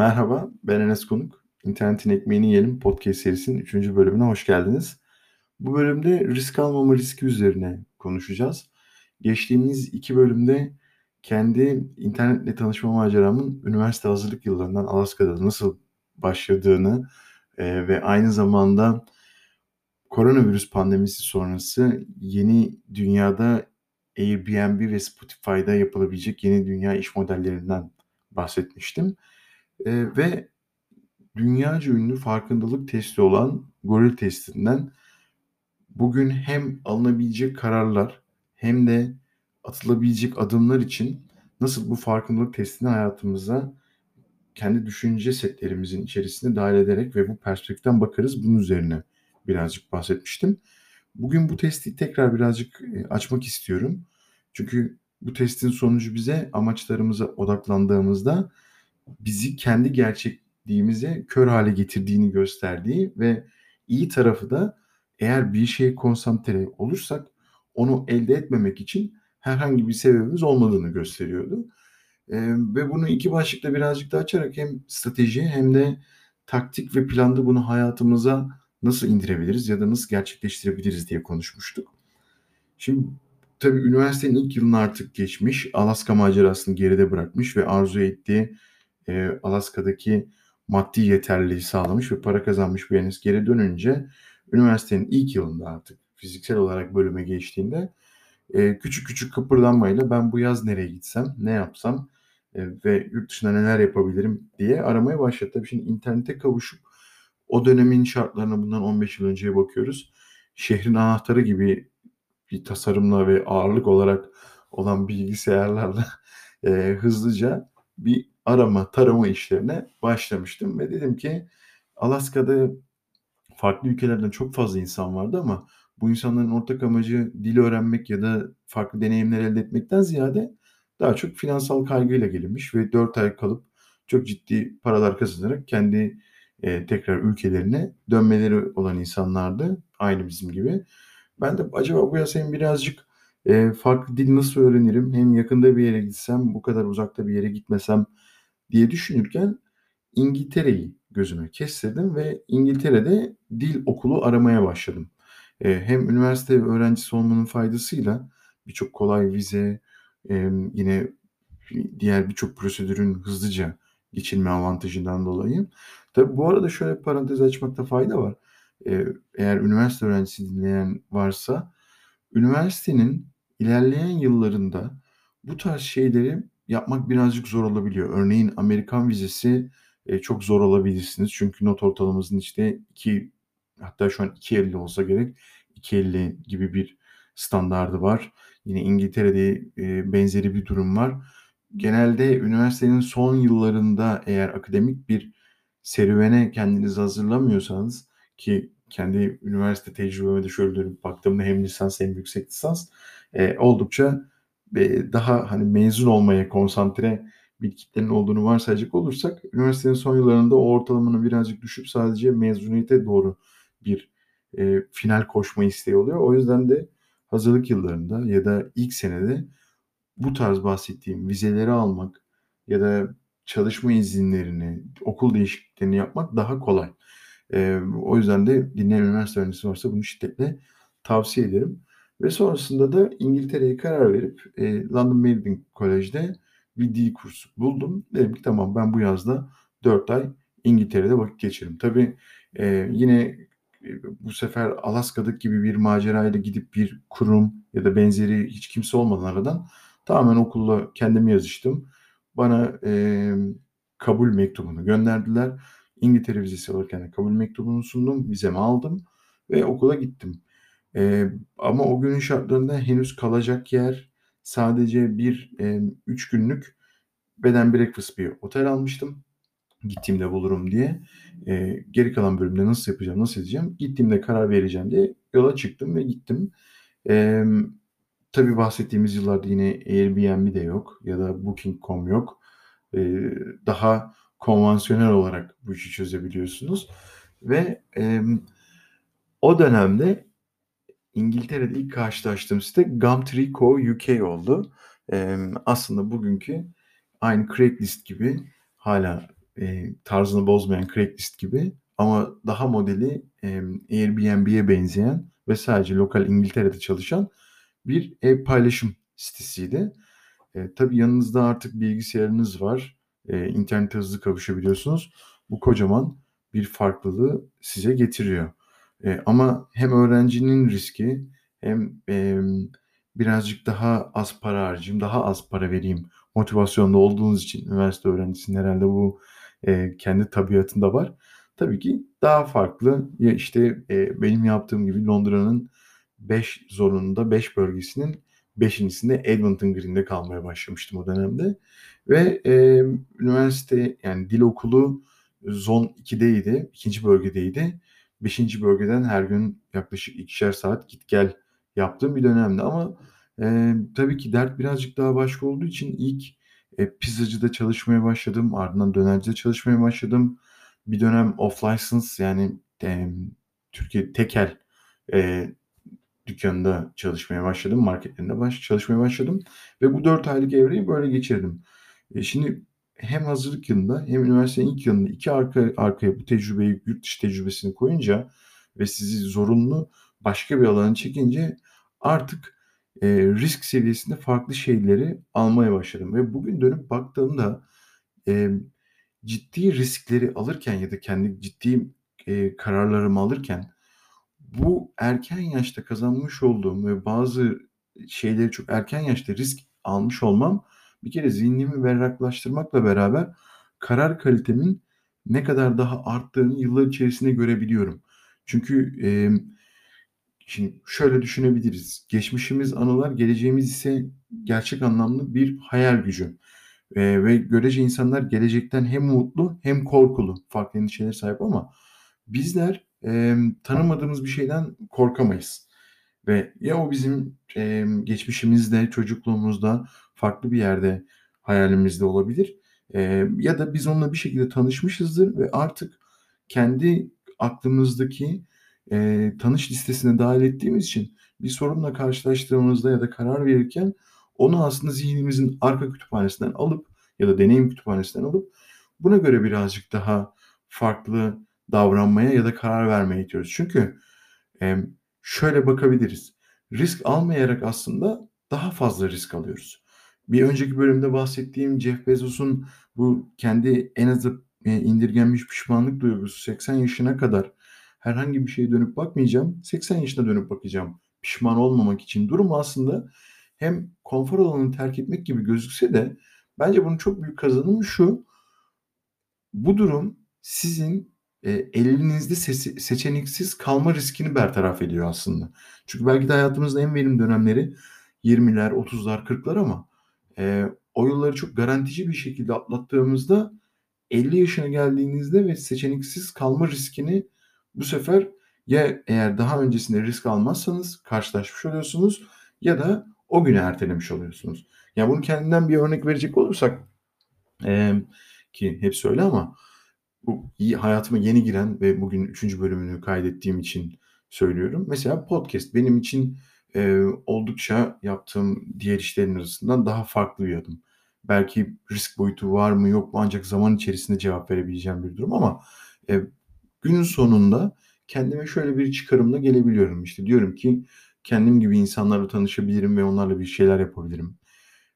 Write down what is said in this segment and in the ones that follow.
Merhaba, ben Enes Konuk. İnternetin Ekmeğini Yiyelim podcast serisinin 3. bölümüne hoş geldiniz. Bu bölümde risk almama riski üzerine konuşacağız. Geçtiğimiz iki bölümde kendi internetle tanışma maceramın üniversite hazırlık yıllarından Alaska'da nasıl başladığını e, ve aynı zamanda koronavirüs pandemisi sonrası yeni dünyada Airbnb ve Spotify'da yapılabilecek yeni dünya iş modellerinden bahsetmiştim. E, ve dünyaca ünlü farkındalık testi olan goril testinden bugün hem alınabilecek kararlar hem de atılabilecek adımlar için nasıl bu farkındalık testini hayatımıza kendi düşünce setlerimizin içerisine dahil ederek ve bu perspektiften bakarız. Bunun üzerine birazcık bahsetmiştim. Bugün bu testi tekrar birazcık e, açmak istiyorum. Çünkü bu testin sonucu bize amaçlarımıza odaklandığımızda bizi kendi gerçekliğimize kör hale getirdiğini gösterdiği ve iyi tarafı da eğer bir şeye konsantre olursak onu elde etmemek için herhangi bir sebebimiz olmadığını gösteriyordu. Ee, ve bunu iki başlıkta birazcık da açarak hem strateji hem de taktik ve planda bunu hayatımıza nasıl indirebiliriz ya da nasıl gerçekleştirebiliriz diye konuşmuştuk. Şimdi tabii üniversitenin ilk yılını artık geçmiş, Alaska macerasını geride bırakmış ve arzu ettiği e, Alaska'daki maddi yeterliliği sağlamış ve para kazanmış bir Enes geri dönünce üniversitenin ilk yılında artık fiziksel olarak bölüme geçtiğinde e, küçük küçük kıpırdanmayla ben bu yaz nereye gitsem, ne yapsam e, ve yurt dışında neler yapabilirim diye aramaya başladı. Tabii şimdi internete kavuşup o dönemin şartlarına bundan 15 yıl önceye bakıyoruz. Şehrin anahtarı gibi bir tasarımla ve ağırlık olarak olan bilgisayarlarla e, hızlıca bir arama, tarama işlerine başlamıştım ve dedim ki Alaska'da farklı ülkelerden çok fazla insan vardı ama bu insanların ortak amacı dil öğrenmek ya da farklı deneyimler elde etmekten ziyade daha çok finansal kaygıyla gelinmiş ve 4 ay kalıp çok ciddi paralar kazanarak kendi e, tekrar ülkelerine dönmeleri olan insanlardı. Aynı bizim gibi. Ben de acaba bu yaz birazcık e, farklı dil nasıl öğrenirim hem yakında bir yere gitsem bu kadar uzakta bir yere gitmesem diye düşünürken İngiltere'yi gözüme kestirdim ve İngiltere'de dil okulu aramaya başladım. E, hem üniversite öğrencisi olmanın faydasıyla birçok kolay vize, e, yine diğer birçok prosedürün hızlıca geçilme avantajından dolayı. Tabii bu arada şöyle bir parantez açmakta fayda var. E, eğer üniversite öğrencisi dinleyen varsa, üniversitenin ilerleyen yıllarında bu tarz şeyleri yapmak birazcık zor olabiliyor. Örneğin Amerikan vizesi e, çok zor olabilirsiniz. Çünkü not ortalamanızın işte 2 hatta şu an 2.50 olsa gerek 2.50 gibi bir standardı var. Yine İngiltere'de e, benzeri bir durum var. Genelde üniversitenin son yıllarında eğer akademik bir serüvene kendinizi hazırlamıyorsanız ki kendi üniversite tecrübeme de şöyle dönüp baktığımda hem lisans hem yüksek lisans e, oldukça daha hani mezun olmaya konsantre bir kitlenin olduğunu varsayacak olursak üniversitenin son yıllarında o ortalamanın birazcık düşüp sadece mezuniyete doğru bir e, final koşma isteği oluyor. O yüzden de hazırlık yıllarında ya da ilk senede bu tarz bahsettiğim vizeleri almak ya da çalışma izinlerini, okul değişikliklerini yapmak daha kolay. E, o yüzden de dinleyen üniversite öğrencisi varsa bunu şiddetle tavsiye ederim. Ve sonrasında da İngiltere'ye karar verip e, London Melbourne College'de bir dil kursu buldum. Dedim ki tamam ben bu yazda 4 ay İngiltere'de vakit geçiririm. Tabii e, yine e, bu sefer Alaska'daki gibi bir macerayla gidip bir kurum ya da benzeri hiç kimse olmadan aradan tamamen okulla kendimi yazıştım. Bana e, kabul mektubunu gönderdiler. İngiltere vizesi alırken de kabul mektubunu sundum. Vizemi aldım ve okula gittim. E, ama o günün şartlarında henüz kalacak yer sadece bir e, üç günlük beden breakfast bir otel almıştım. Gittiğimde bulurum diye. E, geri kalan bölümde nasıl yapacağım, nasıl edeceğim? Gittiğimde karar vereceğim diye yola çıktım ve gittim. E, tabii bahsettiğimiz yıllarda yine Airbnb de yok ya da Booking.com yok. E, daha konvansiyonel olarak bu işi çözebiliyorsunuz. Ve e, o dönemde İngiltere'de ilk karşılaştığım site Gumtree Co. UK oldu. Ee, aslında bugünkü aynı Craigslist gibi hala eee, tarzını bozmayan Craigslist gibi ama daha modeli, emm, Airbnb'ye benzeyen ve sadece lokal İngiltere'de çalışan bir ev paylaşım sitesiydi. Eee, tabii yanınızda artık bilgisayarınız var, eee, internete hızlı kavuşabiliyorsunuz. Bu kocaman bir farklılığı size getiriyor. Eee, ama hem öğrencinin riski hem, emm, birazcık daha az para harcayayım, daha az para vereyim motivasyonda olduğunuz için üniversite öğrencisinin herhâlde bu, eee, kendi tabiatında var. Tabii ki daha farklı. Ya, işte, eee, benim yaptığım gibi Londra'nın 5 zonunda, 5 bölgesinin 5'incisinde Edmonton Green'de kalmaya başlamıştım o dönemde ve, emm, üniversite, yani dil okulu zon 2'deydi, 2'nci bölgedeydi. 5'inci bölgeden her gün yaklaşık 2'şer saat git gel yaptığım bir dönemdi ama, eee, tabii ki dert birazcık daha başka olduğu için ilk, eee, pizzacıda çalışmaya başladım. Ardından dönercide çalışmaya başladım. Bir dönem off license yani, emm, Türkiye tekel, eee, dükkânında çalışmaya başladım. Marketlerinde baş çalışmaya başladım ve bu 4 aylık evreyi böyle geçirdim. E, şimdi hem hazırlık yılında hem üniversitenin ilk yılında 2 arka arkaya bu tecrübeyi, yurt dışı tecrübesini koyunca ve sizi zorunlu başka bir alana çekince artık, eee, risk seviyesinde farklı şeyleri almaya başladım. Ve bugün dönüp baktığımda, emm, ciddi riskleri alırken ya da kendi ciddi, eee, kararlarımı alırken bu erken yaşta kazanmış olduğum ve bazı şeyleri çok erken yaşta risk almış olmam bir kere zihnimi berraklaştırmakla beraber karar kalitemin ne kadar daha arttığını yıllar içerisinde görebiliyorum. Çünkü, emm, şimdi şöyle düşünebiliriz. Geçmişimiz anılar, geleceğimiz ise gerçek anlamda bir hayal gücü, eee, ve görece insanlar gelecekten hem umutlu hem korkulu, farklı endişelere sahip ama bizler, emm, tanımadığımız bir şeyden korkamayız ve ya o bizim, emm, geçmişimizde, çocukluğumuzda, farklı bir yerde hayalimizde olabilir, eee, ya da biz onunla bir şekilde tanışmışızdır ve artık kendi aklımızdaki, eee, tanış listesine dâhil ettiğimiz için bir sorunla karşılaştığımızda ya da karar verirken onu aslında zihnimizin arka kütüphanesinden alıp ya da deneyim kütüphanesinden alıp buna göre birazcık daha farklı davranmaya ya da karar vermeye itiyoruz. Çünkü, emm, şöyle bakabiliriz. Risk almayarak aslında daha fazla risk alıyoruz. Bir önceki bölümde bahsettiğim Jeff Bezos'un bu kendi en aza, eee, indirgenmiş pişmanlık duygusu 80 yaşına kadar herhangi bir şeye dönüp bakmayacağım, 80 yaşında dönüp bakacağım. Pişman olmamak için. Durumu aslında hem konfor alanını terk etmek gibi gözükse de bence bunun çok büyük kazanımı şu: Bu durum sizin, eee, elinizde sesi seçeneksiz kalma riskini bertaraf ediyor aslında. Çünkü belki de hayatımızda en verimli dönemleri 20'ler, 30'lar, 40'lar ama, eee, o yılları çok garantici bir şekilde atlattığımızda 50 yaşına geldiğinizde ve seçeneksiz kalma riskini bu sefer ya eğer daha öncesinde risk almazsanız karşılaşmış oluyorsunuz ya da o günü ertelemiş oluyorsunuz. Ya, bunu kendimden bir örnek verecek olursak, emm, ki hepsi öyle ama bu hayatıma yeni giren ve bugün 3. bölümünü kaydettiğim için söylüyorum. Mesela podcast benim için, eee, oldukça yaptığım diğer işlerin arasından daha farklı bir adım. Belki risk boyutu var mı yok mu ancak zaman içerisinde cevap verebileceğim bir durum ama, eee, günün sonunda kendime şöyle bir çıkarımla gelebiliyorum. İşte, diyorum ki kendim gibi insanlarla tanışabilirim ve onlarla bir şeyler yapabilirim.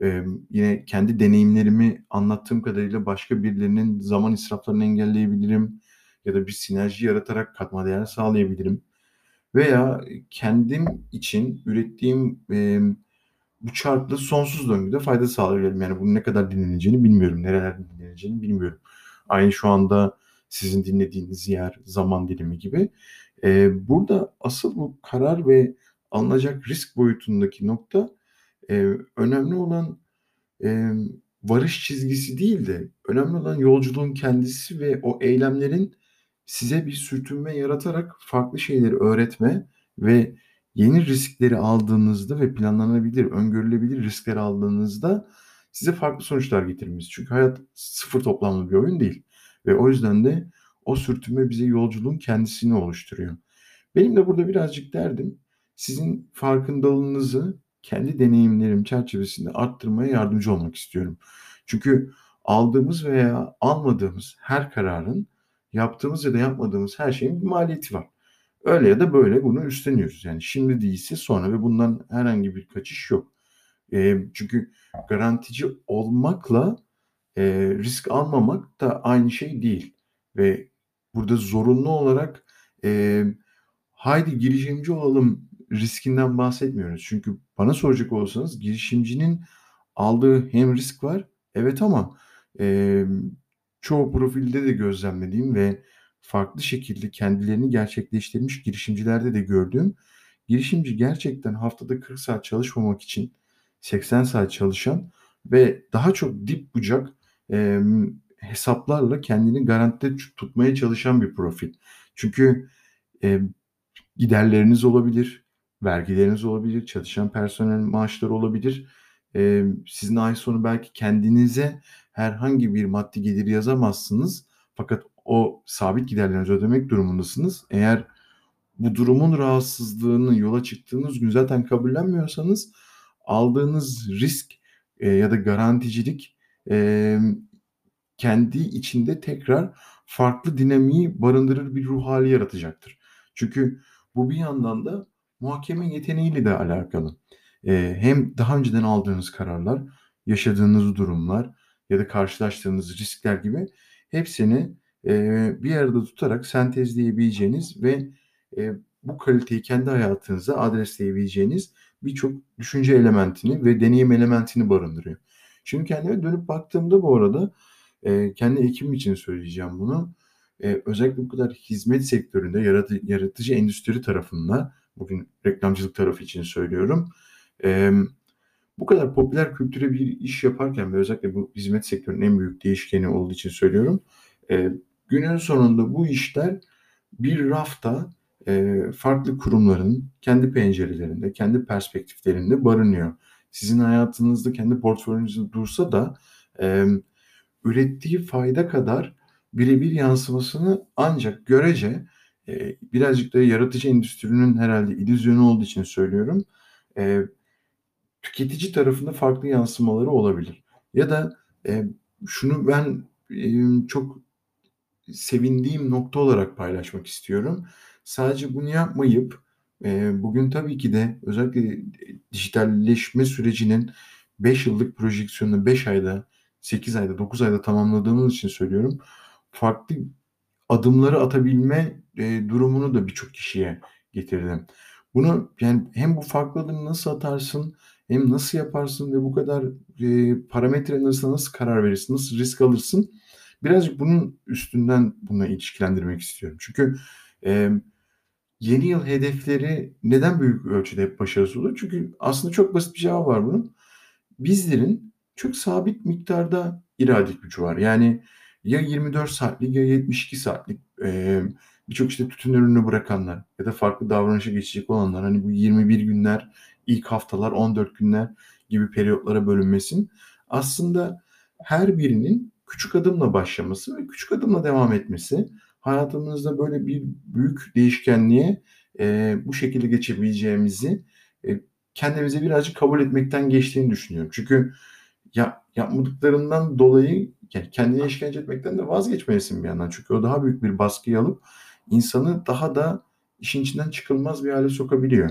Emm, yine kendi deneyimlerimi anlattığım kadarıyla başka birilerinin zaman israflarını engelleyebilirim ya da bir sinerji yaratarak katma değer sağlayabilirim veya, kendim için ürettiğim, emm, bu çarklı sonsuz döngüde fayda sağlayabilirim. Yani bunun ne kadar dinleneceğini bilmiyorum, nerelerde dinleneceğini bilmiyorum. Aynı şu anda sizin dinlediğiniz yer, zaman dilimi gibi. Eee, burada asıl bu karar ve alınacak risk boyutundaki nokta, eee, önemli olan, emm, varış çizgisi değil de önemli olan yolculuğun kendisi ve o eylemlerin size bir sürtünme yaratarak farklı şeyleri öğretme ve yeni riskleri aldığınızda ve planlanabilir, öngörülebilir riskler aldığınızda size farklı sonuçlar getirmesi. Çünkü hayat sıfır toplamlı bir oyun değil ve o yüzden de o sürtünme bize yolculuğun kendisini oluşturuyor. Benim de burada birazcık derdim, sizin farkındalığınızı kendi deneyimlerim çerçevesinde arttırmaya yardımcı olmak istiyorum. Çünkü aldığımız veya almadığımız her kararın, yaptığımız ya da yapmadığımız her şeyin bir maliyeti var. Öyle ya da böyle bunu üstleniyoruz. Yani şimdi değilse sonra ve bundan herhangi bir kaçış yok. E, çünkü garantici olmakla e, risk almamak da aynı şey değil. Ve burada zorunlu olarak e, haydi girişimci olalım riskinden bahsetmiyoruz. Çünkü bana soracak olursanız girişimcinin aldığı hem risk var evet ama e, çoğu profilde de gözlemlediğim ve farklı şekilde kendilerini gerçekleştirmiş girişimcilerde de gördüğüm girişimci gerçekten haftada 40 saat çalışmamak için 80 saat çalışan ve daha çok dip bucak e, hesaplarla kendini garantide tutmaya çalışan bir profil. Çünkü e, giderleriniz olabilir, vergileriniz olabilir, çalışan personel maaşları olabilir. E, sizin ay sonu belki kendinize herhangi bir maddi gelir yazamazsınız. Fakat o sabit giderlerinizi ödemek durumundasınız. Eğer bu durumun rahatsızlığını yola çıktığınız gün zaten kabullenmiyorsanız aldığınız risk e, ya da garanticilik e, kendi içinde tekrar farklı dinamiği barındırır bir ruh hali yaratacaktır. Çünkü bu bir yandan da muhakeme yeteneğiyle de alakalı. E, hem daha önceden aldığınız kararlar, yaşadığınız durumlar ya da karşılaştığınız riskler gibi hepsini e, bir arada tutarak sentezleyebileceğiniz ve e, bu kaliteyi kendi hayatınıza adresleyebileceğiniz birçok düşünce elementini ve deneyim elementini barındırıyor. Şimdi kendime dönüp baktığımda bu arada e, kendi ekibim için söyleyeceğim bunu. Özellikle bu kadar hizmet sektöründe yaratı, yaratıcı endüstri tarafında bugün reklamcılık tarafı için söylüyorum. E, bu kadar popüler kültüre bir iş yaparken ve özellikle bu hizmet sektörünün en büyük değişkeni olduğu için söylüyorum. E, günün sonunda bu işler bir rafta e, farklı kurumların kendi pencerelerinde, kendi perspektiflerinde barınıyor. Sizin hayatınızda kendi portföyünüzde dursa da e, ürettiği fayda kadar birebir yansımasını ancak görece e, birazcık da yaratıcı endüstrinin herhalde illüzyonu olduğu için söylüyorum. E, tüketici tarafında farklı yansımaları olabilir. Ya da e, şunu ben e, çok sevindiğim nokta olarak paylaşmak istiyorum. Sadece bunu yapmayıp e, bugün tabii ki de özellikle dijitalleşme sürecinin 5 yıllık projeksiyonunu 5 ayda, 8 ayda, 9 ayda tamamladığımız için söylüyorum. Farklı adımları atabilme e, durumunu da birçok kişiye getirdim. Bunu yani hem bu farklı adımı nasıl atarsın hem nasıl yaparsın ve bu kadar e, parametre nasıl nasıl karar verirsin, nasıl risk alırsın Birazcık bunun üstünden bunu ilişkilendirmek istiyorum. Çünkü e, yeni yıl hedefleri neden büyük ölçüde hep başarısız olur? Çünkü aslında çok basit bir cevap var bunun. Bizlerin çok sabit miktarda iradik gücü var. Yani ya 24 saatlik ya 72 saatlik e, birçok işte tütün ürünü bırakanlar ya da farklı davranışa geçecek olanlar hani bu 21 günler, ilk haftalar, 14 günler gibi periyotlara bölünmesin. Aslında her birinin küçük adımla başlaması ve küçük adımla devam etmesi hayatımızda böyle bir büyük değişkenliğe e, bu şekilde geçebileceğimizi e, kendimize birazcık kabul etmekten geçtiğini düşünüyorum. Çünkü ya, yapmadıklarından dolayı yani kendine işkence etmekten de vazgeçmelisin bir yandan. Çünkü o daha büyük bir baskıyı alıp insanı daha da işin içinden çıkılmaz bir hale sokabiliyor.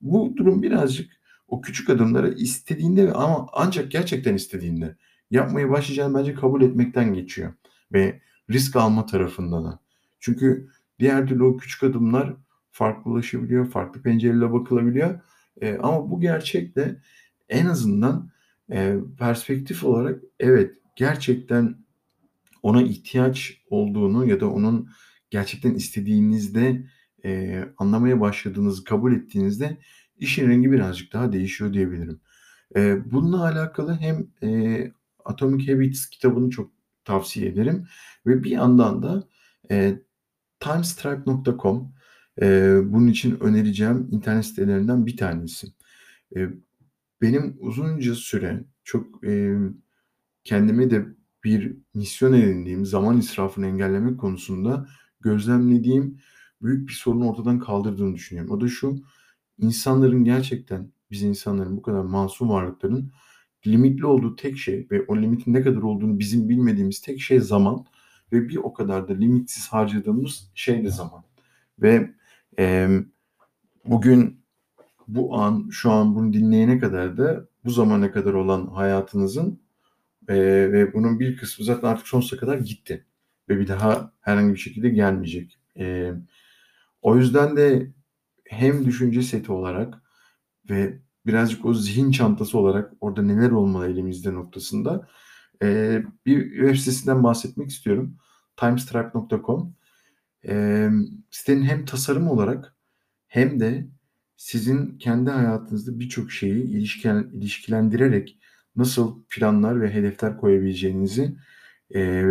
Bu durum birazcık o küçük adımları istediğinde ama ancak gerçekten istediğinde yapmaya başlayacağını bence kabul etmekten geçiyor. Ve risk alma tarafında da. Çünkü diğer türlü o küçük adımlar farklılaşabiliyor, farklı pencereyle bakılabiliyor. E, ama bu gerçekte en azından e, perspektif olarak evet gerçekten ona ihtiyaç olduğunu ya da onun gerçekten istediğinizde e, anlamaya başladığınızı kabul ettiğinizde işin rengi birazcık daha değişiyor diyebilirim. E, bununla alakalı hem e, Atomic Habits kitabını çok tavsiye ederim. Ve bir yandan da e, timestripe.com e, bunun için önereceğim internet sitelerinden bir tanesi. E, benim uzunca süre çok e, kendime de bir misyon edindiğim zaman israfını engellemek konusunda gözlemlediğim büyük bir sorunu ortadan kaldırdığını düşünüyorum. O da şu, insanların gerçekten, biz insanların bu kadar masum varlıkların limitli olduğu tek şey ve o limitin ne kadar olduğunu bizim bilmediğimiz tek şey zaman ve bir o kadar da limitsiz harcadığımız şey de zaman. Ve e, bugün bu an, şu an bunu dinleyene kadar da bu zamana kadar olan hayatınızın e, ve bunun bir kısmı zaten artık sonsuza kadar gitti. Ve bir daha herhangi bir şekilde gelmeyecek. E, o yüzden de hem düşünce seti olarak ve birazcık o zihin çantası olarak orada neler olmalı elimizde noktasında e, bir web sitesinden bahsetmek istiyorum. timestripe.com e, sitenin hem tasarım olarak hem de sizin kendi hayatınızda birçok şeyi ilişkilen, ilişkilendirerek nasıl planlar ve hedefler koyabileceğinizi e,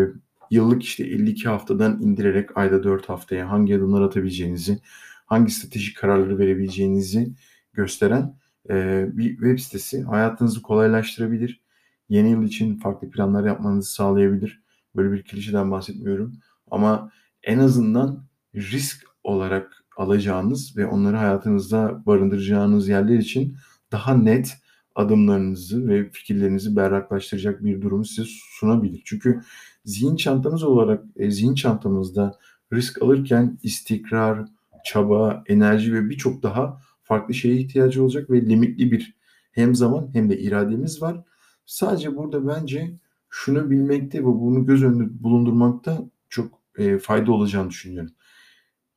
yıllık işte 52 haftadan indirerek ayda 4 haftaya hangi adımlar atabileceğinizi, hangi stratejik kararları verebileceğinizi gösteren e, bir web sitesi. Hayatınızı kolaylaştırabilir. Yeni yıl için farklı planlar yapmanızı sağlayabilir. Böyle bir klişeden bahsetmiyorum. Ama en azından risk olarak alacağınız ve onları hayatınızda barındıracağınız yerler için daha net adımlarınızı ve fikirlerinizi berraklaştıracak bir durumu size sunabilir. Çünkü zihin çantamız olarak e, zihin çantamızda risk alırken istikrar, çaba, enerji ve birçok daha farklı şeye ihtiyacı olacak ve limitli bir hem zaman hem de irademiz var. Sadece burada bence şunu bilmekte ve bunu göz önünde bulundurmakta çok e, fayda olacağını düşünüyorum.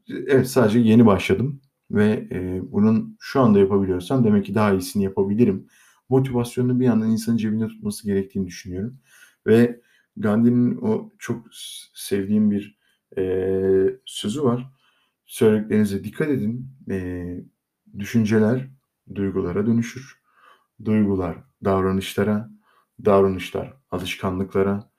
Evet sadece yeni başladım ve e, bunun şu anda yapabiliyorsam demek ki daha iyisini yapabilirim. Motivasyonunu bir yandan insanın cebinde tutması gerektiğini düşünüyorum. Ve Gandhi'nin o çok sevdiğim bir e, sözü var. Söylediklerinize dikkat edin. E, düşünceler duygulara dönüşür. Duygular davranışlara, davranışlar alışkanlıklara,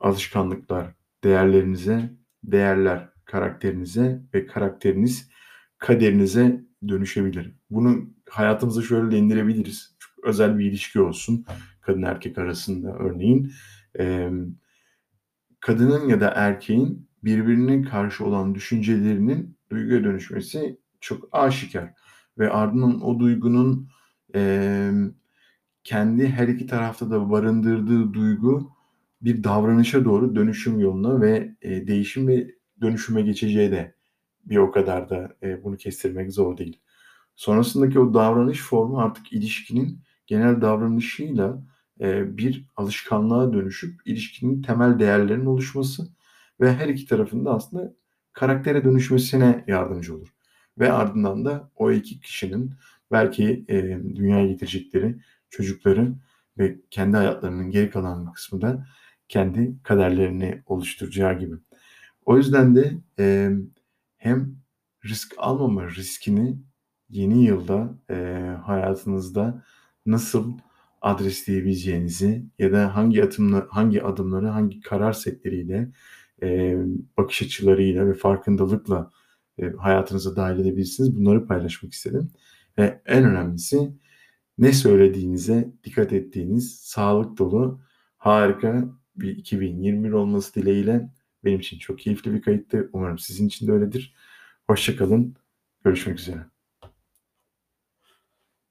alışkanlıklar değerlerinize, değerler karakterinize ve karakteriniz kaderinize dönüşebilir. Bunu hayatımıza şöyle de indirebiliriz. Çok özel bir ilişki olsun kadın erkek arasında örneğin. Kadının ya da erkeğin birbirine karşı olan düşüncelerinin duyguya dönüşmesi çok aşikar. Ve ardından o duygunun e, kendi her iki tarafta da barındırdığı duygu bir davranışa doğru dönüşüm yoluna ve e, değişim ve dönüşüme geçeceği de bir o kadar da e, bunu kestirmek zor değil. Sonrasındaki o davranış formu artık ilişkinin genel davranışıyla bir alışkanlığa dönüşüp ilişkinin temel değerlerinin oluşması ve her iki tarafında aslında karaktere dönüşmesine yardımcı olur. Ve ardından da o iki kişinin belki e, dünyaya getirecekleri çocukları ve kendi hayatlarının geri kalan kısmı da kendi kaderlerini oluşturacağı gibi. O yüzden de e, hem risk almama riskini yeni yılda e, hayatınızda nasıl adresleyebileceğinizi ya da hangi adımla, hangi adımları hangi karar setleriyle e, bakış açılarıyla ve farkındalıkla e, hayatınıza dahil edebilirsiniz. Bunları paylaşmak istedim. Ve en önemlisi ne söylediğinize dikkat ettiğiniz sağlık dolu harika bir 2021 olması dileğiyle benim için çok keyifli bir kayıttı. Umarım sizin için de öyledir. Hoşçakalın. Görüşmek üzere.